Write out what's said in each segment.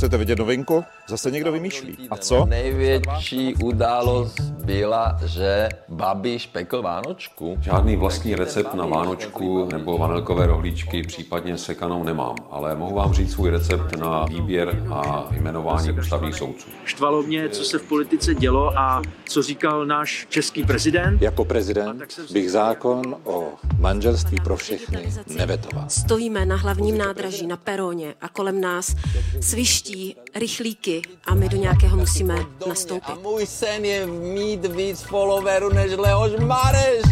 Chcete vidět novinku? Zase někdo vymýšlí. A co? Největší událost byla, že Babiš pekl Vánočku. Žádný vlastní recept na Vánočku nebo vanilkové rohlíčky, případně sekanou nemám, ale mohu vám říct svůj recept na výběr a jmenování ústavních soudců. Štvalo mě, co se v politice dělo a co říkal náš český prezident. Jako prezident bych zákon o manželství pro všechny nevetoval. Stojíme na hlavním nádraží, na peroně a kolem nás sviští rychlíky a my do nějakého musíme nastoupit. A můj sen je mít víc followerů než Leoš Mareš.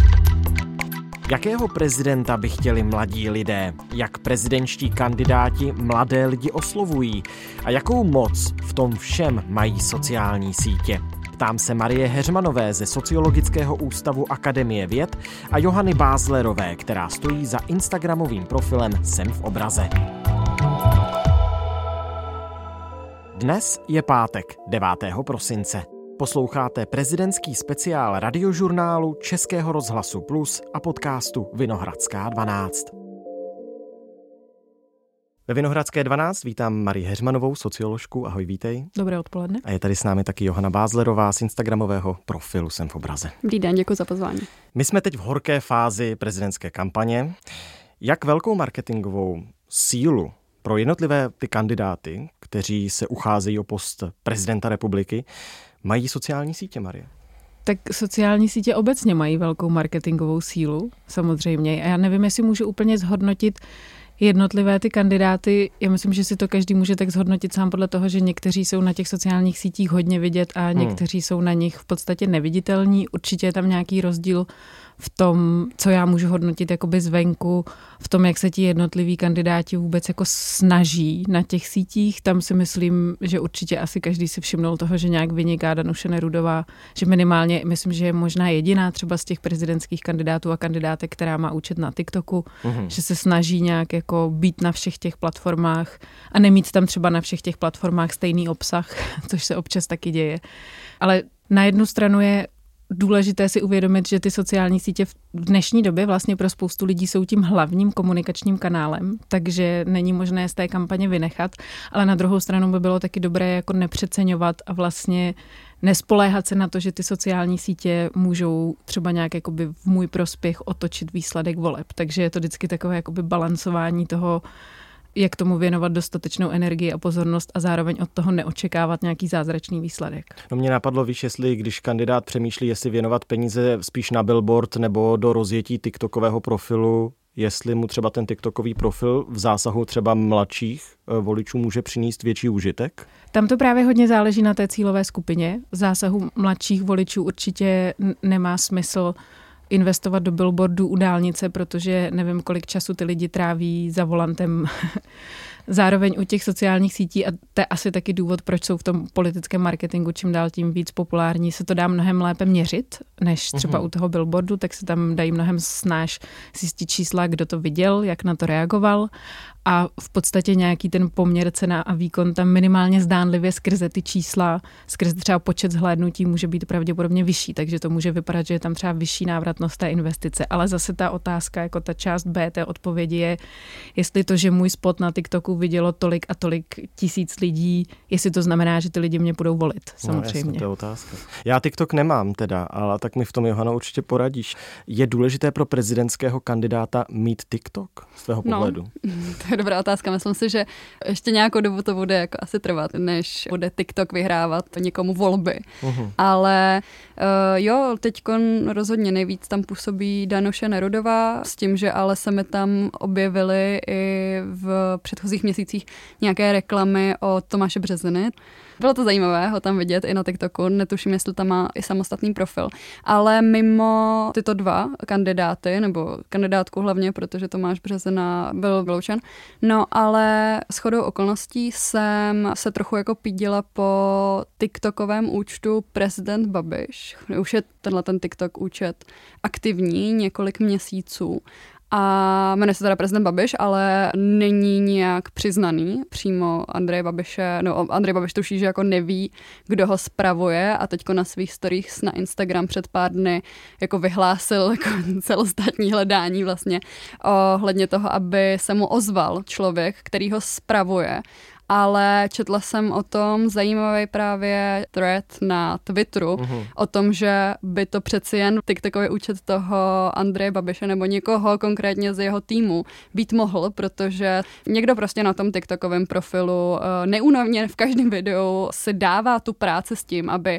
Jakého prezidenta by chtěli mladí lidé? Jak prezidentští kandidáti mladé lidi oslovují? A jakou moc v tom všem mají sociální sítě? Ptám se Marie Heřmanové ze Sociologického ústavu Akademie věd a Johany Bázlerové, která stojí za instagramovým profilem Jsem v obraze. Dnes je pátek 9. prosince. Posloucháte prezidentský speciál radiožurnálu Českého rozhlasu Plus a podcastu Vinohradská 12. Ve Vinohradské 12 vítám Marii Heřmanovou, socioložku. Ahoj, vítej. Dobré odpoledne. A je tady s námi taky Johana Bázlerová z Instagramového profilu Jsem v obraze. Dobrý den, děkuji za pozvání. My jsme teď v horké fázi prezidentské kampaně. Jak velkou marketingovou sílu pro jednotlivé ty kandidáty, kteří se ucházejí o post prezidenta republiky, mají sociální sítě, Marie? Tak sociální sítě obecně mají velkou marketingovou sílu, samozřejmě. A já nevím, jestli můžu úplně zhodnotit jednotlivé ty kandidáty. Já myslím, že si to každý může tak zhodnotit sám podle toho, že někteří jsou na těch sociálních sítích hodně vidět a hmm. někteří hmm. jsou na nich v podstatě neviditelní. Určitě je tam nějaký rozdíl v tom, co já můžu hodnotit jakoby zvenku, v tom, jak se ti jednotliví kandidáti vůbec jako snaží na těch sítích. Tam si myslím, že určitě asi každý si všimnul toho, že nějak vyniká Danuše Nerudová, že minimálně, myslím, že je možná jediná třeba z těch prezidentských kandidátů a kandidátek, která má účet na TikToku, mm-hmm. že se snaží nějak jako být na všech těch platformách a nemít tam třeba na všech těch platformách stejný obsah, což se občas taky děje. Ale na jednu stranu je důležité si uvědomit, že ty sociální sítě v dnešní době vlastně pro spoustu lidí jsou tím hlavním komunikačním kanálem, takže není možné z té kampaně vynechat, ale na druhou stranu by bylo taky dobré jako nepřeceňovat a vlastně nespoléhat se na to, že ty sociální sítě můžou třeba nějak jakoby v můj prospěch otočit výsledek voleb. Takže je to vždycky takové jakoby balancování toho, jak tomu věnovat dostatečnou energii a pozornost a zároveň od toho neočekávat nějaký zázračný výsledek. No mě napadlo, víš, jestli když kandidát přemýšlí, jestli věnovat peníze spíš na billboard nebo do rozjetí TikTokového profilu, jestli mu třeba ten TikTokový profil v zásahu třeba mladších eh, voličů může přinést větší užitek? Tam to právě hodně záleží na té cílové skupině. V zásahu mladších voličů určitě nemá smysl investovat do billboardu u dálnice, protože nevím, kolik času ty lidi tráví za volantem. Zároveň u těch sociálních sítí, a to je asi taky důvod, proč jsou v tom politickém marketingu čím dál tím víc populární, se to dá mnohem lépe měřit, než třeba uh-huh. u toho billboardu, tak se tam dají mnohem snáš zjistit čísla, kdo to viděl, jak na to reagoval a v podstatě nějaký ten poměr cena a výkon tam minimálně zdánlivě skrze ty čísla, skrze třeba počet zhlédnutí může být pravděpodobně vyšší, takže to může vypadat, že je tam třeba vyšší návratnost té investice. Ale zase ta otázka, jako ta část B té odpovědi je, jestli to, že můj spot na TikToku vidělo tolik a tolik tisíc lidí, jestli to znamená, že ty lidi mě budou volit, samozřejmě. No, to je otázka. Já TikTok nemám teda, ale tak mi v tom Johana určitě poradíš. Je důležité pro prezidentského kandidáta mít TikTok z tvého no, pohledu? No, to je dobrá otázka. Myslím si, že ještě nějakou dobu to bude jako asi trvat, než bude TikTok vyhrávat někomu volby. Uh-huh. Ale uh, jo, teď rozhodně nejvíc tam působí Danuše Nerudová s tím, že ale se mi tam objevily i v předchozích měsících nějaké reklamy o Tomáše Březiny. Bylo to zajímavé ho tam vidět i na TikToku, netuším, jestli tam má i samostatný profil. Ale mimo tyto dva kandidáty, nebo kandidátku hlavně, protože Tomáš Březina byl vyloučen, no ale shodou okolností jsem se trochu jako pídila po TikTokovém účtu prezident Babiš. Už je tenhle ten TikTok účet aktivní několik měsíců a jmenuje se teda prezident Babiš, ale není nijak přiznaný. Přímo Andrej Babiše, no Andrej Babiš tuší, že jako neví, kdo ho spravuje. A teďko na svých storích na Instagram před pár dny jako vyhlásil jako celostátní hledání vlastně ohledně toho, aby se mu ozval člověk, který ho spravuje ale četla jsem o tom zajímavý právě thread na Twitteru, uh-huh. o tom, že by to přeci jen TikTokový účet toho Andreje Babiše nebo někoho konkrétně z jeho týmu být mohl, protože někdo prostě na tom TikTokovém profilu uh, neúnavně v každém videu si dává tu práci s tím, aby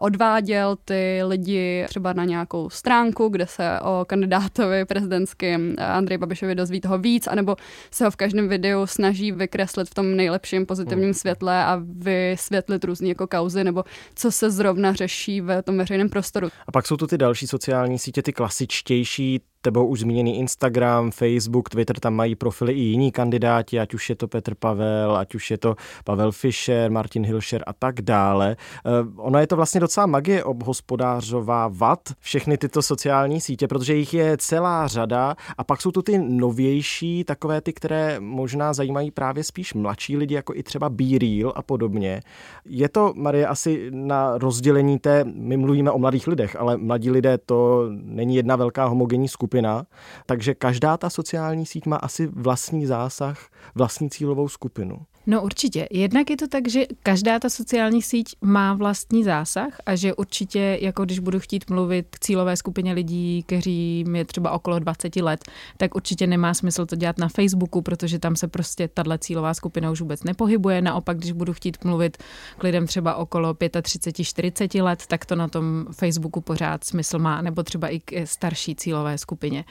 odváděl ty lidi třeba na nějakou stránku, kde se o kandidátovi prezidentským Andrej Babišovi dozví toho víc, anebo se ho v každém videu snaží vykreslit v tom nejlepším pozitivním hmm. světle a vysvětlit různé jako kauzy, nebo co se zrovna řeší v tom veřejném prostoru. A pak jsou tu ty další sociální sítě, ty klasičtější, tebou už zmíněný Instagram, Facebook, Twitter, tam mají profily i jiní kandidáti, ať už je to Petr Pavel, ať už je to Pavel Fischer, Martin Hilšer a tak dále. Uh, ono je to vlastně docela magie obhospodářovávat všechny tyto sociální sítě, protože jich je celá řada a pak jsou tu ty novější, takové ty, které možná zajímají právě spíš mladší lidi, jako i třeba Be Real a podobně. Je to, Marie, asi na rozdělení té, my mluvíme o mladých lidech, ale mladí lidé to není jedna velká homogenní skupina, skupina, takže každá ta sociální síť má asi vlastní zásah, vlastní cílovou skupinu. No určitě. Jednak je to tak, že každá ta sociální síť má vlastní zásah a že určitě, jako když budu chtít mluvit k cílové skupině lidí, kteří je třeba okolo 20 let, tak určitě nemá smysl to dělat na Facebooku, protože tam se prostě tahle cílová skupina už vůbec nepohybuje. Naopak, když budu chtít mluvit k lidem třeba okolo 35-40 let, tak to na tom Facebooku pořád smysl má, nebo třeba i k starší cílové skupině.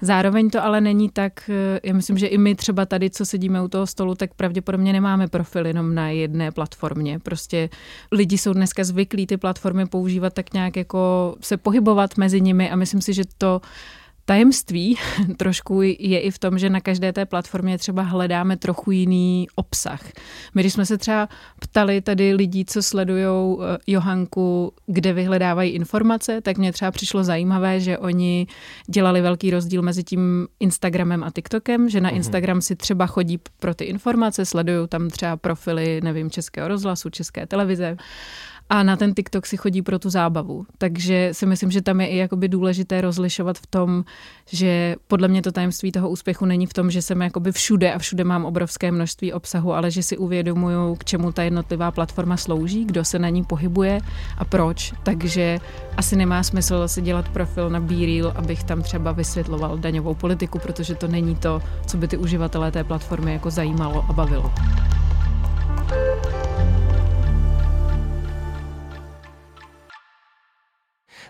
Zároveň to ale není tak, já myslím, že i my třeba tady, co sedíme u toho stolu, tak pravděpodobně nemáme profil jenom na jedné platformě. Prostě lidi jsou dneska zvyklí ty platformy používat tak nějak jako se pohybovat mezi nimi a myslím si, že to tajemství trošku je i v tom, že na každé té platformě třeba hledáme trochu jiný obsah. My, když jsme se třeba ptali tady lidí, co sledují eh, Johanku, kde vyhledávají informace, tak mě třeba přišlo zajímavé, že oni dělali velký rozdíl mezi tím Instagramem a TikTokem, že na mhm. Instagram si třeba chodí pro ty informace, sledují tam třeba profily, nevím, Českého rozhlasu, České televize a na ten TikTok si chodí pro tu zábavu. Takže si myslím, že tam je i jakoby důležité rozlišovat v tom, že podle mě to tajemství toho úspěchu není v tom, že jsem jakoby všude a všude mám obrovské množství obsahu, ale že si uvědomuju, k čemu ta jednotlivá platforma slouží, kdo se na ní pohybuje a proč. Takže asi nemá smysl si dělat profil na BeReal, abych tam třeba vysvětloval daňovou politiku, protože to není to, co by ty uživatelé té platformy jako zajímalo a bavilo.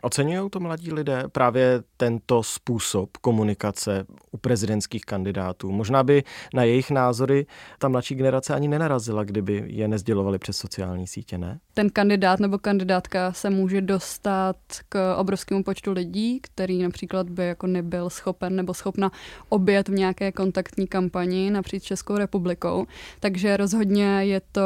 Oceňují to mladí lidé právě tento způsob komunikace u prezidentských kandidátů? Možná by na jejich názory ta mladší generace ani nenarazila, kdyby je nezdělovali přes sociální sítě, ne? Ten kandidát nebo kandidátka se může dostat k obrovskému počtu lidí, který například by jako nebyl schopen nebo schopna obět v nějaké kontaktní kampani napříč Českou republikou. Takže rozhodně je to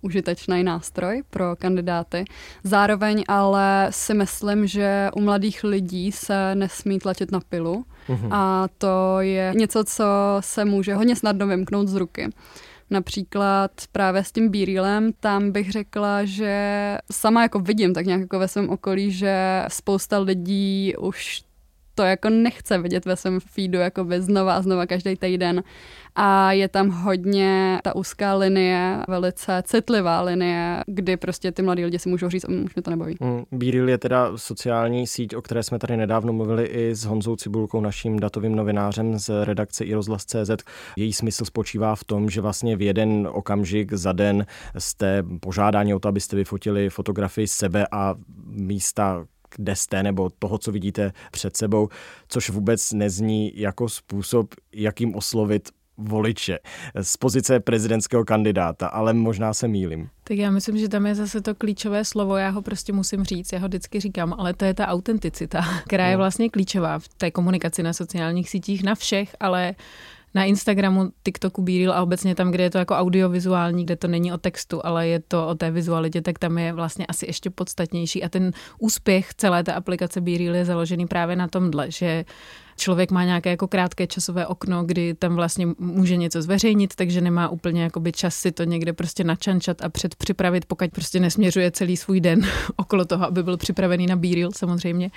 užitečný nástroj pro kandidáty. Zároveň ale si myslím, že u mladých lidí se nesmí tlačit na pilu uhum. a to je něco, co se může hodně snadno vymknout z ruky. Například právě s tím bírilem, tam bych řekla, že sama jako vidím tak nějak jako ve svém okolí, že spousta lidí už to jako nechce vidět ve svém feedu jako znova a znova každý týden a je tam hodně ta úzká linie, velice citlivá linie, kdy prostě ty mladí lidi si můžou říct, mm, už mě to nebaví. Mm, Bíril je teda sociální síť, o které jsme tady nedávno mluvili i s Honzou Cibulkou, naším datovým novinářem z redakce iRozhlas.cz. Její smysl spočívá v tom, že vlastně v jeden okamžik za den jste požádání o to, abyste vyfotili fotografii sebe a místa, kde jste nebo toho, co vidíte před sebou, což vůbec nezní jako způsob, jakým oslovit voliče z pozice prezidentského kandidáta, ale možná se mýlim. Tak já myslím, že tam je zase to klíčové slovo, já ho prostě musím říct, já ho vždycky říkám, ale to je ta autenticita, která je no. vlastně klíčová v té komunikaci na sociálních sítích na všech, ale na Instagramu, TikToku, Bíril a obecně tam, kde je to jako audiovizuální, kde to není o textu, ale je to o té vizualitě, tak tam je vlastně asi ještě podstatnější. A ten úspěch celé té aplikace Bíril je založený právě na tomhle, že člověk má nějaké jako krátké časové okno, kdy tam vlastně může něco zveřejnit, takže nemá úplně jakoby čas si to někde prostě načančat a předpřipravit, pokud prostě nesměřuje celý svůj den okolo toho, aby byl připravený na bíril samozřejmě.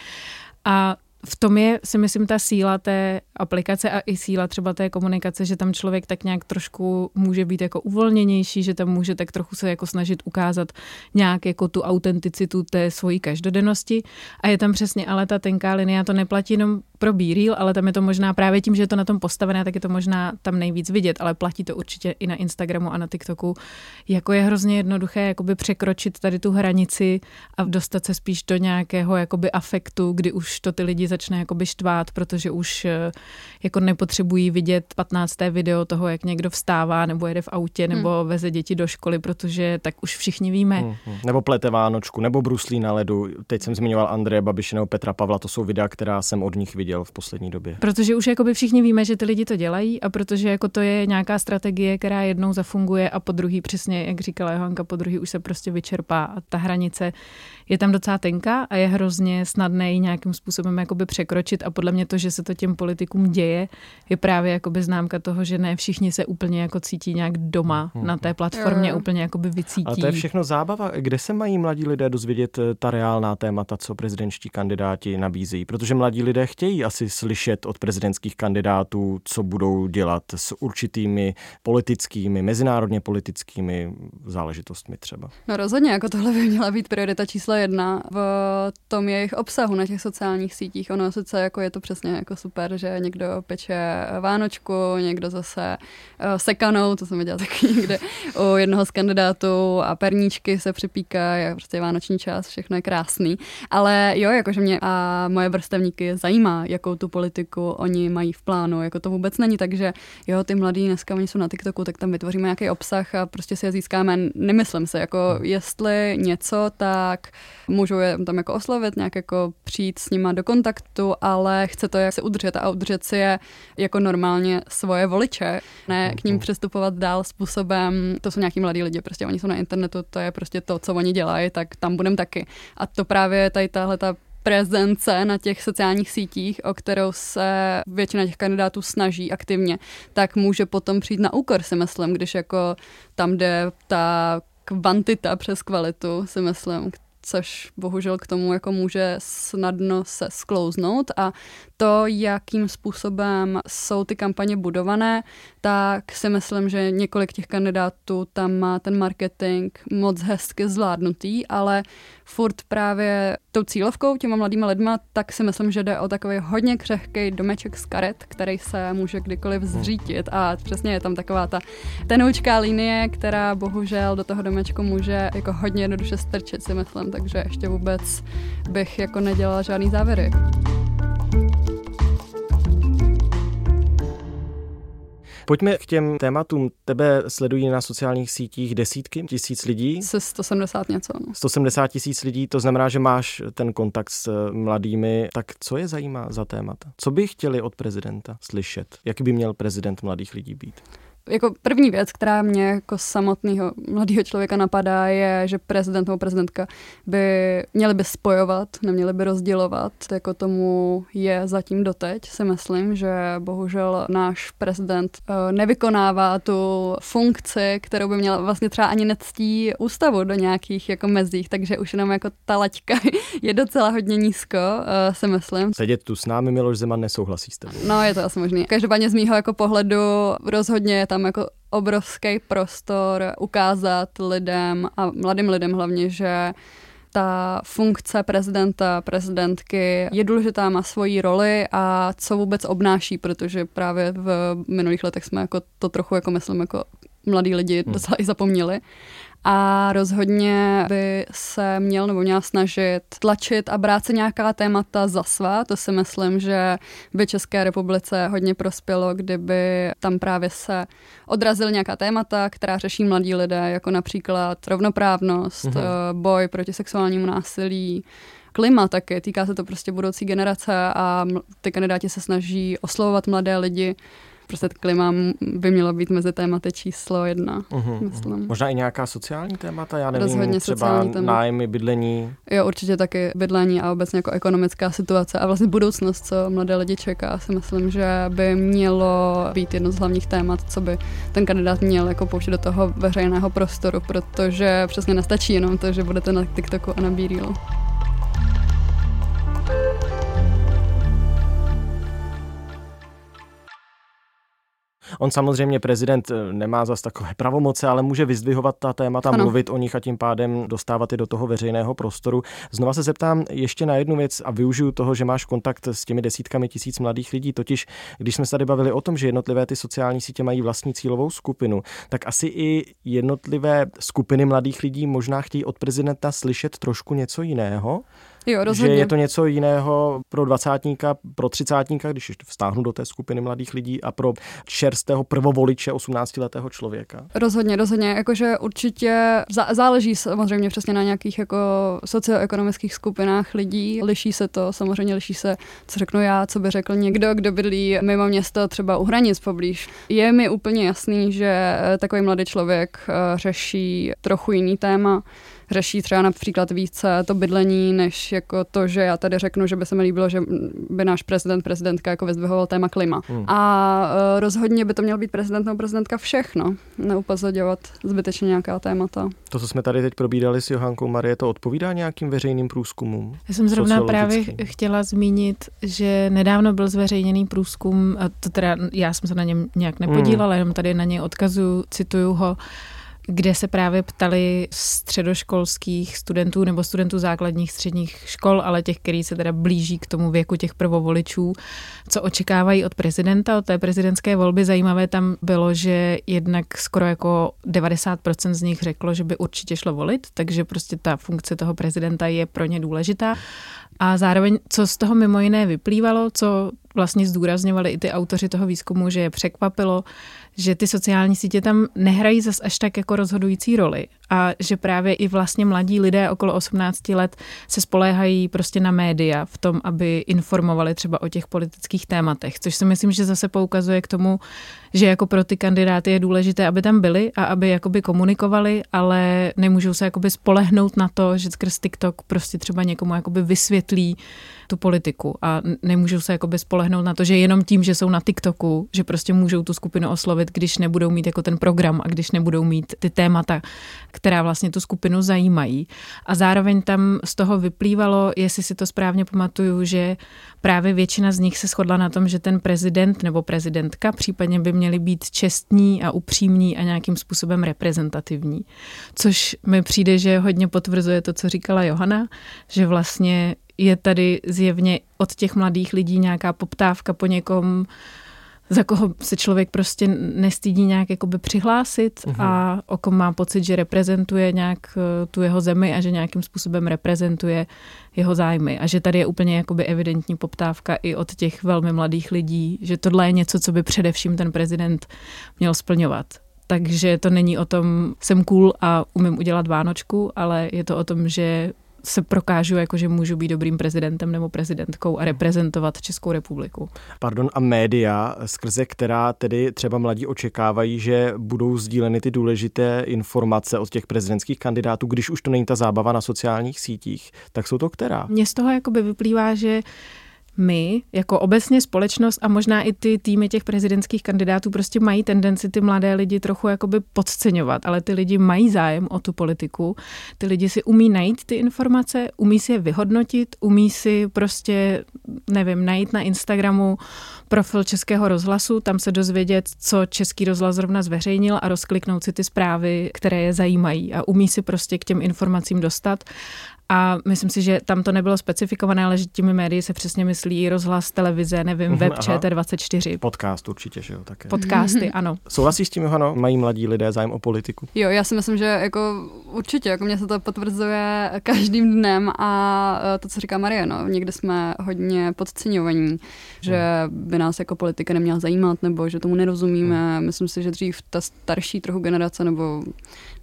A v tom je, si myslím, ta síla té aplikace a i síla třeba té komunikace, že tam člověk tak nějak trošku může být jako uvolněnější, že tam může tak trochu se jako snažit ukázat nějak jako tu autenticitu té svojí každodennosti a je tam přesně ale ta tenká linie, to neplatí jenom pro B-Reel, ale tam je to možná právě tím, že je to na tom postavené, tak je to možná tam nejvíc vidět, ale platí to určitě i na Instagramu a na TikToku. Jako je hrozně jednoduché jakoby překročit tady tu hranici a dostat se spíš do nějakého jakoby afektu, kdy už to ty lidi začne jakoby štvát, protože už eh, jako nepotřebují vidět 15. video toho, jak někdo vstává nebo jede v autě hmm. nebo hmm. veze děti do školy, protože tak už všichni víme. Hmm, hmm. Nebo plete Vánočku, nebo bruslí na ledu. Teď jsem zmiňoval Andreje Babiše nebo Petra Pavla, to jsou videa, která jsem od nich viděl viděl v poslední době. Protože už jakoby všichni víme, že ty lidi to dělají a protože jako to je nějaká strategie, která jednou zafunguje a po druhý přesně, jak říkala Johanka, po druhý už se prostě vyčerpá a ta hranice je tam docela tenká a je hrozně snadné ji nějakým způsobem jakoby překročit a podle mě to, že se to těm politikům děje, je právě jakoby známka toho, že ne všichni se úplně jako cítí nějak doma hmm. na té platformě, jo. úplně jakoby vycítí. Ale to je všechno zábava. Kde se mají mladí lidé dozvědět eh, ta reálná témata, co prezidentští kandidáti nabízejí? Protože mladí lidé chtějí asi slyšet od prezidentských kandidátů, co budou dělat s určitými politickými, mezinárodně politickými záležitostmi třeba. No rozhodně, jako tohle by měla být priorita číslo jedna v tom jejich obsahu na těch sociálních sítích. Ono sice jako je to přesně jako super, že někdo peče Vánočku, někdo zase uh, sekanou, to jsem viděla taky někde u jednoho z kandidátů a perníčky se připíkají, prostě vánoční čas, všechno je krásný. Ale jo, jakože mě a moje vrstevníky zajímá, jakou tu politiku oni mají v plánu. Jako to vůbec není tak, že jo, ty mladí dneska oni jsou na TikToku, tak tam vytvoříme nějaký obsah a prostě si je získáme. Nemyslím se, jako jestli něco, tak můžu je tam jako oslovit, nějak jako přijít s nima do kontaktu, ale chce to jak se udržet a udržet si je jako normálně svoje voliče, ne k ním hmm. přistupovat dál způsobem, to jsou nějaký mladí lidi, prostě oni jsou na internetu, to je prostě to, co oni dělají, tak tam budem taky. A to právě tady tahle ta prezence na těch sociálních sítích, o kterou se většina těch kandidátů snaží aktivně, tak může potom přijít na úkor, si myslím, když jako tam jde ta kvantita přes kvalitu, si myslím, což bohužel k tomu jako může snadno se sklouznout a to, jakým způsobem jsou ty kampaně budované, tak si myslím, že několik těch kandidátů tam má ten marketing moc hezky zvládnutý, ale furt právě tou cílovkou, těma mladýma lidma, tak si myslím, že jde o takový hodně křehký domeček z karet, který se může kdykoliv zřítit. A přesně je tam taková ta tenoučká linie, která bohužel do toho domečku může jako hodně jednoduše strčit, si myslím, takže ještě vůbec bych jako nedělala žádný závěry. Pojďme k těm tématům. Tebe sledují na sociálních sítích desítky tisíc lidí. Se 170 něco. No. 170 tisíc lidí, to znamená, že máš ten kontakt s eh, mladými. Tak co je zajímá za témata? Co by chtěli od prezidenta slyšet? Jak by měl prezident mladých lidí být? Jako první věc, která mě jako samotného mladého člověka napadá, je, že prezident nebo prezidentka by měli by spojovat, neměli by rozdělovat, jako tomu je zatím doteď, si myslím, že bohužel náš prezident uh, nevykonává tu funkci, kterou by měl vlastně třeba ani nectí ústavu do nějakých jako mezích, takže už jenom jako ta laťka je docela hodně nízko, uh, si myslím. Sedět tu s námi Miloš Zeman nesouhlasí s tebou. No, je to asi možný. Každopádně z mýho jako pohledu rozhodně je tam tam jako obrovský prostor ukázat lidem a mladým lidem hlavně, že ta funkce prezidenta, prezidentky je důležitá, má svoji roli a co vůbec obnáší, protože právě v minulých letech jsme jako to trochu, jako myslím, jako mladí lidi hmm. docela i zapomněli a rozhodně by se měl nebo měla snažit tlačit a brát se nějaká témata za svá. To si myslím, že by České republice hodně prospělo, kdyby tam právě se odrazil nějaká témata, která řeší mladí lidé, jako například rovnoprávnost, mm-hmm. boj proti sexuálnímu násilí, klima taky, týká se to prostě budoucí generace a ty kandidáti se snaží oslovovat mladé lidi prostě klima by mělo být mezi tématy číslo jedna, uh-huh, myslím. Možná i nějaká sociální témata, já nevím, Rozhodně třeba nájmy, bydlení. Jo, určitě taky bydlení a obecně jako ekonomická situace a vlastně budoucnost, co mladé lidi čeká, si myslím, že by mělo být jedno z hlavních témat, co by ten kandidát měl jako pouštět do toho veřejného prostoru, protože přesně nestačí jenom to, že budete na TikToku a na. On samozřejmě prezident eh, nemá zas takové pravomoce, ale může vyzdvihovat ta témata, ano. mluvit o nich a tím pádem dostávat je do toho veřejného prostoru. Znova se zeptám ještě na jednu věc a využiju toho, že máš kontakt s těmi desítkami tisíc mladých lidí. Totiž, když jsme se tady bavili o tom, že jednotlivé ty sociální sítě mají vlastní cílovou skupinu, tak asi i jednotlivé skupiny mladých lidí možná chtějí od prezidenta slyšet trošku něco jiného. Jo, rozhodně. Že je to něco jiného pro dvacátníka, pro třicátníka, když ještě vstáhnu do té skupiny mladých lidí a pro čerstvého prvovoliče 18-letého člověka. Rozhodně, rozhodně. Jakože určitě záleží samozřejmě přesně na nějakých jako socioekonomických skupinách lidí. Liší se to, samozřejmě liší se, co řeknu já, co by řekl někdo, kdo bydlí mimo město, třeba u hranic poblíž. Je mi úplně jasný, že takový mladý člověk eh, řeší trochu jiný téma řeší třeba například více to bydlení, než jako to, že já tady řeknu, že by se mi líbilo, že by náš prezident, prezidentka jako vyzdvihoval téma klima. Hmm. A uh, rozhodně by to měl být prezident nebo prezidentka všechno, neupozorňovat zbytečně nějaká témata. To, co jsme tady teď probídali s Johankou Marie, to odpovídá nějakým veřejným průzkumům? Já jsem zrovna právě chtěla zmínit, že nedávno byl zveřejněný průzkum, a to teda já jsem se na něm nějak nepodílela, hmm. jenom tady na něj odkazuju, cituju ho, kde se právě ptali středoškolských studentů nebo studentů základních středních škol, ale těch, kteří se teda blíží k tomu věku těch prvovoličů, co očekávají od prezidenta, od té prezidentské volby. Zajímavé tam bylo, že jednak skoro jako 90% z nich řeklo, že by určitě šlo volit, takže prostě ta funkce toho prezidenta je pro ně důležitá. A zároveň, co z toho mimo jiné vyplývalo, co vlastně zdůrazňovali i ty autoři toho výzkumu, že je překvapilo, že ty sociální sítě tam nehrají zas až tak jako rozhodující roli a že právě i vlastně mladí lidé okolo 18 let se spoléhají prostě na média v tom, aby informovali třeba o těch politických tématech, což si myslím, že zase poukazuje k tomu, že jako pro ty kandidáty je důležité, aby tam byli a aby jakoby komunikovali, ale nemůžou se jakoby spolehnout na to, že skrz TikTok prostě třeba někomu jakoby vysvětlí tu politiku a nemůžou se jakoby spolehnout na to, že jenom tím, že jsou na TikToku, že prostě můžou tu skupinu oslovit, když nebudou mít jako ten program a když nebudou mít ty témata, která vlastně tu skupinu zajímají. A zároveň tam z toho vyplývalo, jestli si to správně pamatuju, že právě většina z nich se shodla na tom, že ten prezident nebo prezidentka případně by měli být čestní a upřímní a nějakým způsobem reprezentativní. Což mi přijde, že hodně potvrzuje to, co říkala Johana, že vlastně je tady zjevně od těch mladých lidí nějaká poptávka po někom, za koho se člověk prostě nestydí nějak jakoby přihlásit uh-huh. a o kom má pocit, že reprezentuje nějak eh, tu jeho zemi a že nějakým způsobem reprezentuje jeho zájmy a že tady je úplně jakoby evidentní poptávka i od těch velmi mladých lidí, že tohle je něco, co by především ten prezident měl splňovat. Takže to není o tom, jsem cool a umím udělat Vánočku, ale je to o tom, že se prokážu, jako že můžu být dobrým prezidentem nebo prezidentkou a reprezentovat Českou republiku. Pardon, a média, skrze která tedy třeba mladí očekávají, že budou sdíleny ty důležité informace od těch prezidentských kandidátů, když už to není ta zábava na sociálních sítích, tak jsou to která? Mně z toho jakoby vyplývá, že my, jako obecně společnost a možná i ty týmy těch prezidentských kandidátů prostě mají tendenci ty mladé lidi trochu jakoby podceňovat, ale ty lidi mají zájem o tu politiku, ty lidi si umí najít ty informace, umí si je vyhodnotit, umí si prostě, nevím, najít na Instagramu profil Českého rozhlasu, tam se dozvědět, co Český rozhlas zrovna zveřejnil a rozkliknout si ty zprávy, které je zajímají a umí si prostě k těm informacím dostat a myslím si, že tam to nebylo specifikované, ale že těmi médii se přesně myslí rozhlas, televize, nevím, web ČT24. Podcast určitě, že jo, také. Podcasty, ano. Souhlasí s tím, Johano? Mají mladí lidé zájem o politiku? Jo, já si myslím, že jako určitě, jako mě se to potvrzuje každým dnem a e, to, co říká Marie, no, někde jsme hodně podceňovaní, že by nás jako politika neměla zajímat, nebo že tomu nerozumíme. Myslím si, že dřív ta starší trochu generace, nebo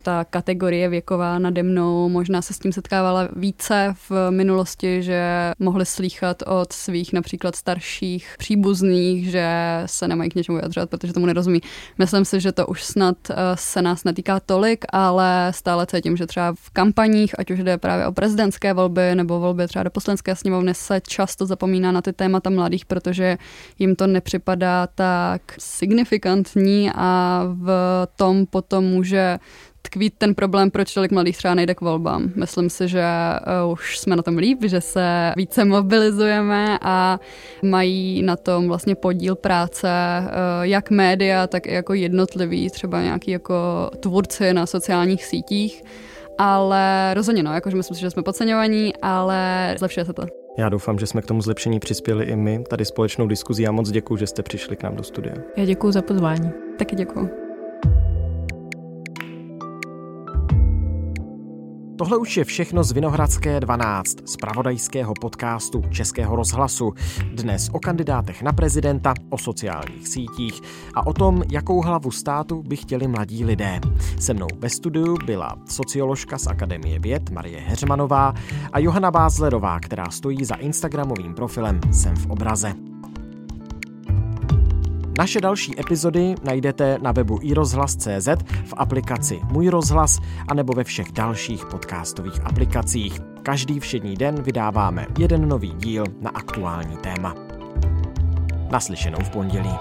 ta kategorie věková nade mnou možná se s tím setkávala více v minulosti, že mohli slýchat od svých například starších příbuzných, že se nemají k něčemu vyjadřovat, protože tomu nerozumí. Myslím si, že to už snad eh, se nás netýká tolik, ale stále cítím, že třeba v kampaních, ať už jde právě o prezidentské volby nebo volby třeba do poslanské sněmovny, se často zapomíná na ty témata mladých, protože jim to nepřipadá tak signifikantní a v tom potom může tkvít ten problém, proč tolik mladých třeba nejde k volbám. Myslím si, že uh, už jsme na tom líp, že se více mobilizujeme a mají na tom vlastně podíl práce uh, jak média, tak i jako jednotliví, třeba nějaký jako tvůrci na sociálních sítích. Ale rozhodně no, jakože myslím si, že jsme podceňovaní, ale zlepšuje se to. Já doufám, že jsme k tomu zlepšení přispěli i my, tady společnou diskuzí a moc děkuji, že jste přišli k nám do studia. Já děkuji za pozvání. Taky děkuji. Tohle už je všechno z Vinohradské 12, z pravodajského podcastu Českého rozhlasu. Dnes o kandidátech na prezidenta, o sociálních sítích a o tom, jakou hlavu státu by chtěli mladí lidé. Se mnou ve studiu byla socioložka z Akademie věd Marie Heřmanová a Johana Bázlerová, která stojí za instagramovým profilem Jsem v obraze. Naše další epizody najdete na webu iRozhlas.cz, v aplikaci Můj rozhlas a nebo ve všech dalších podcastových aplikacích. Každý všední den vydáváme jeden nový díl na aktuální téma. Naslyšenou v pondělí.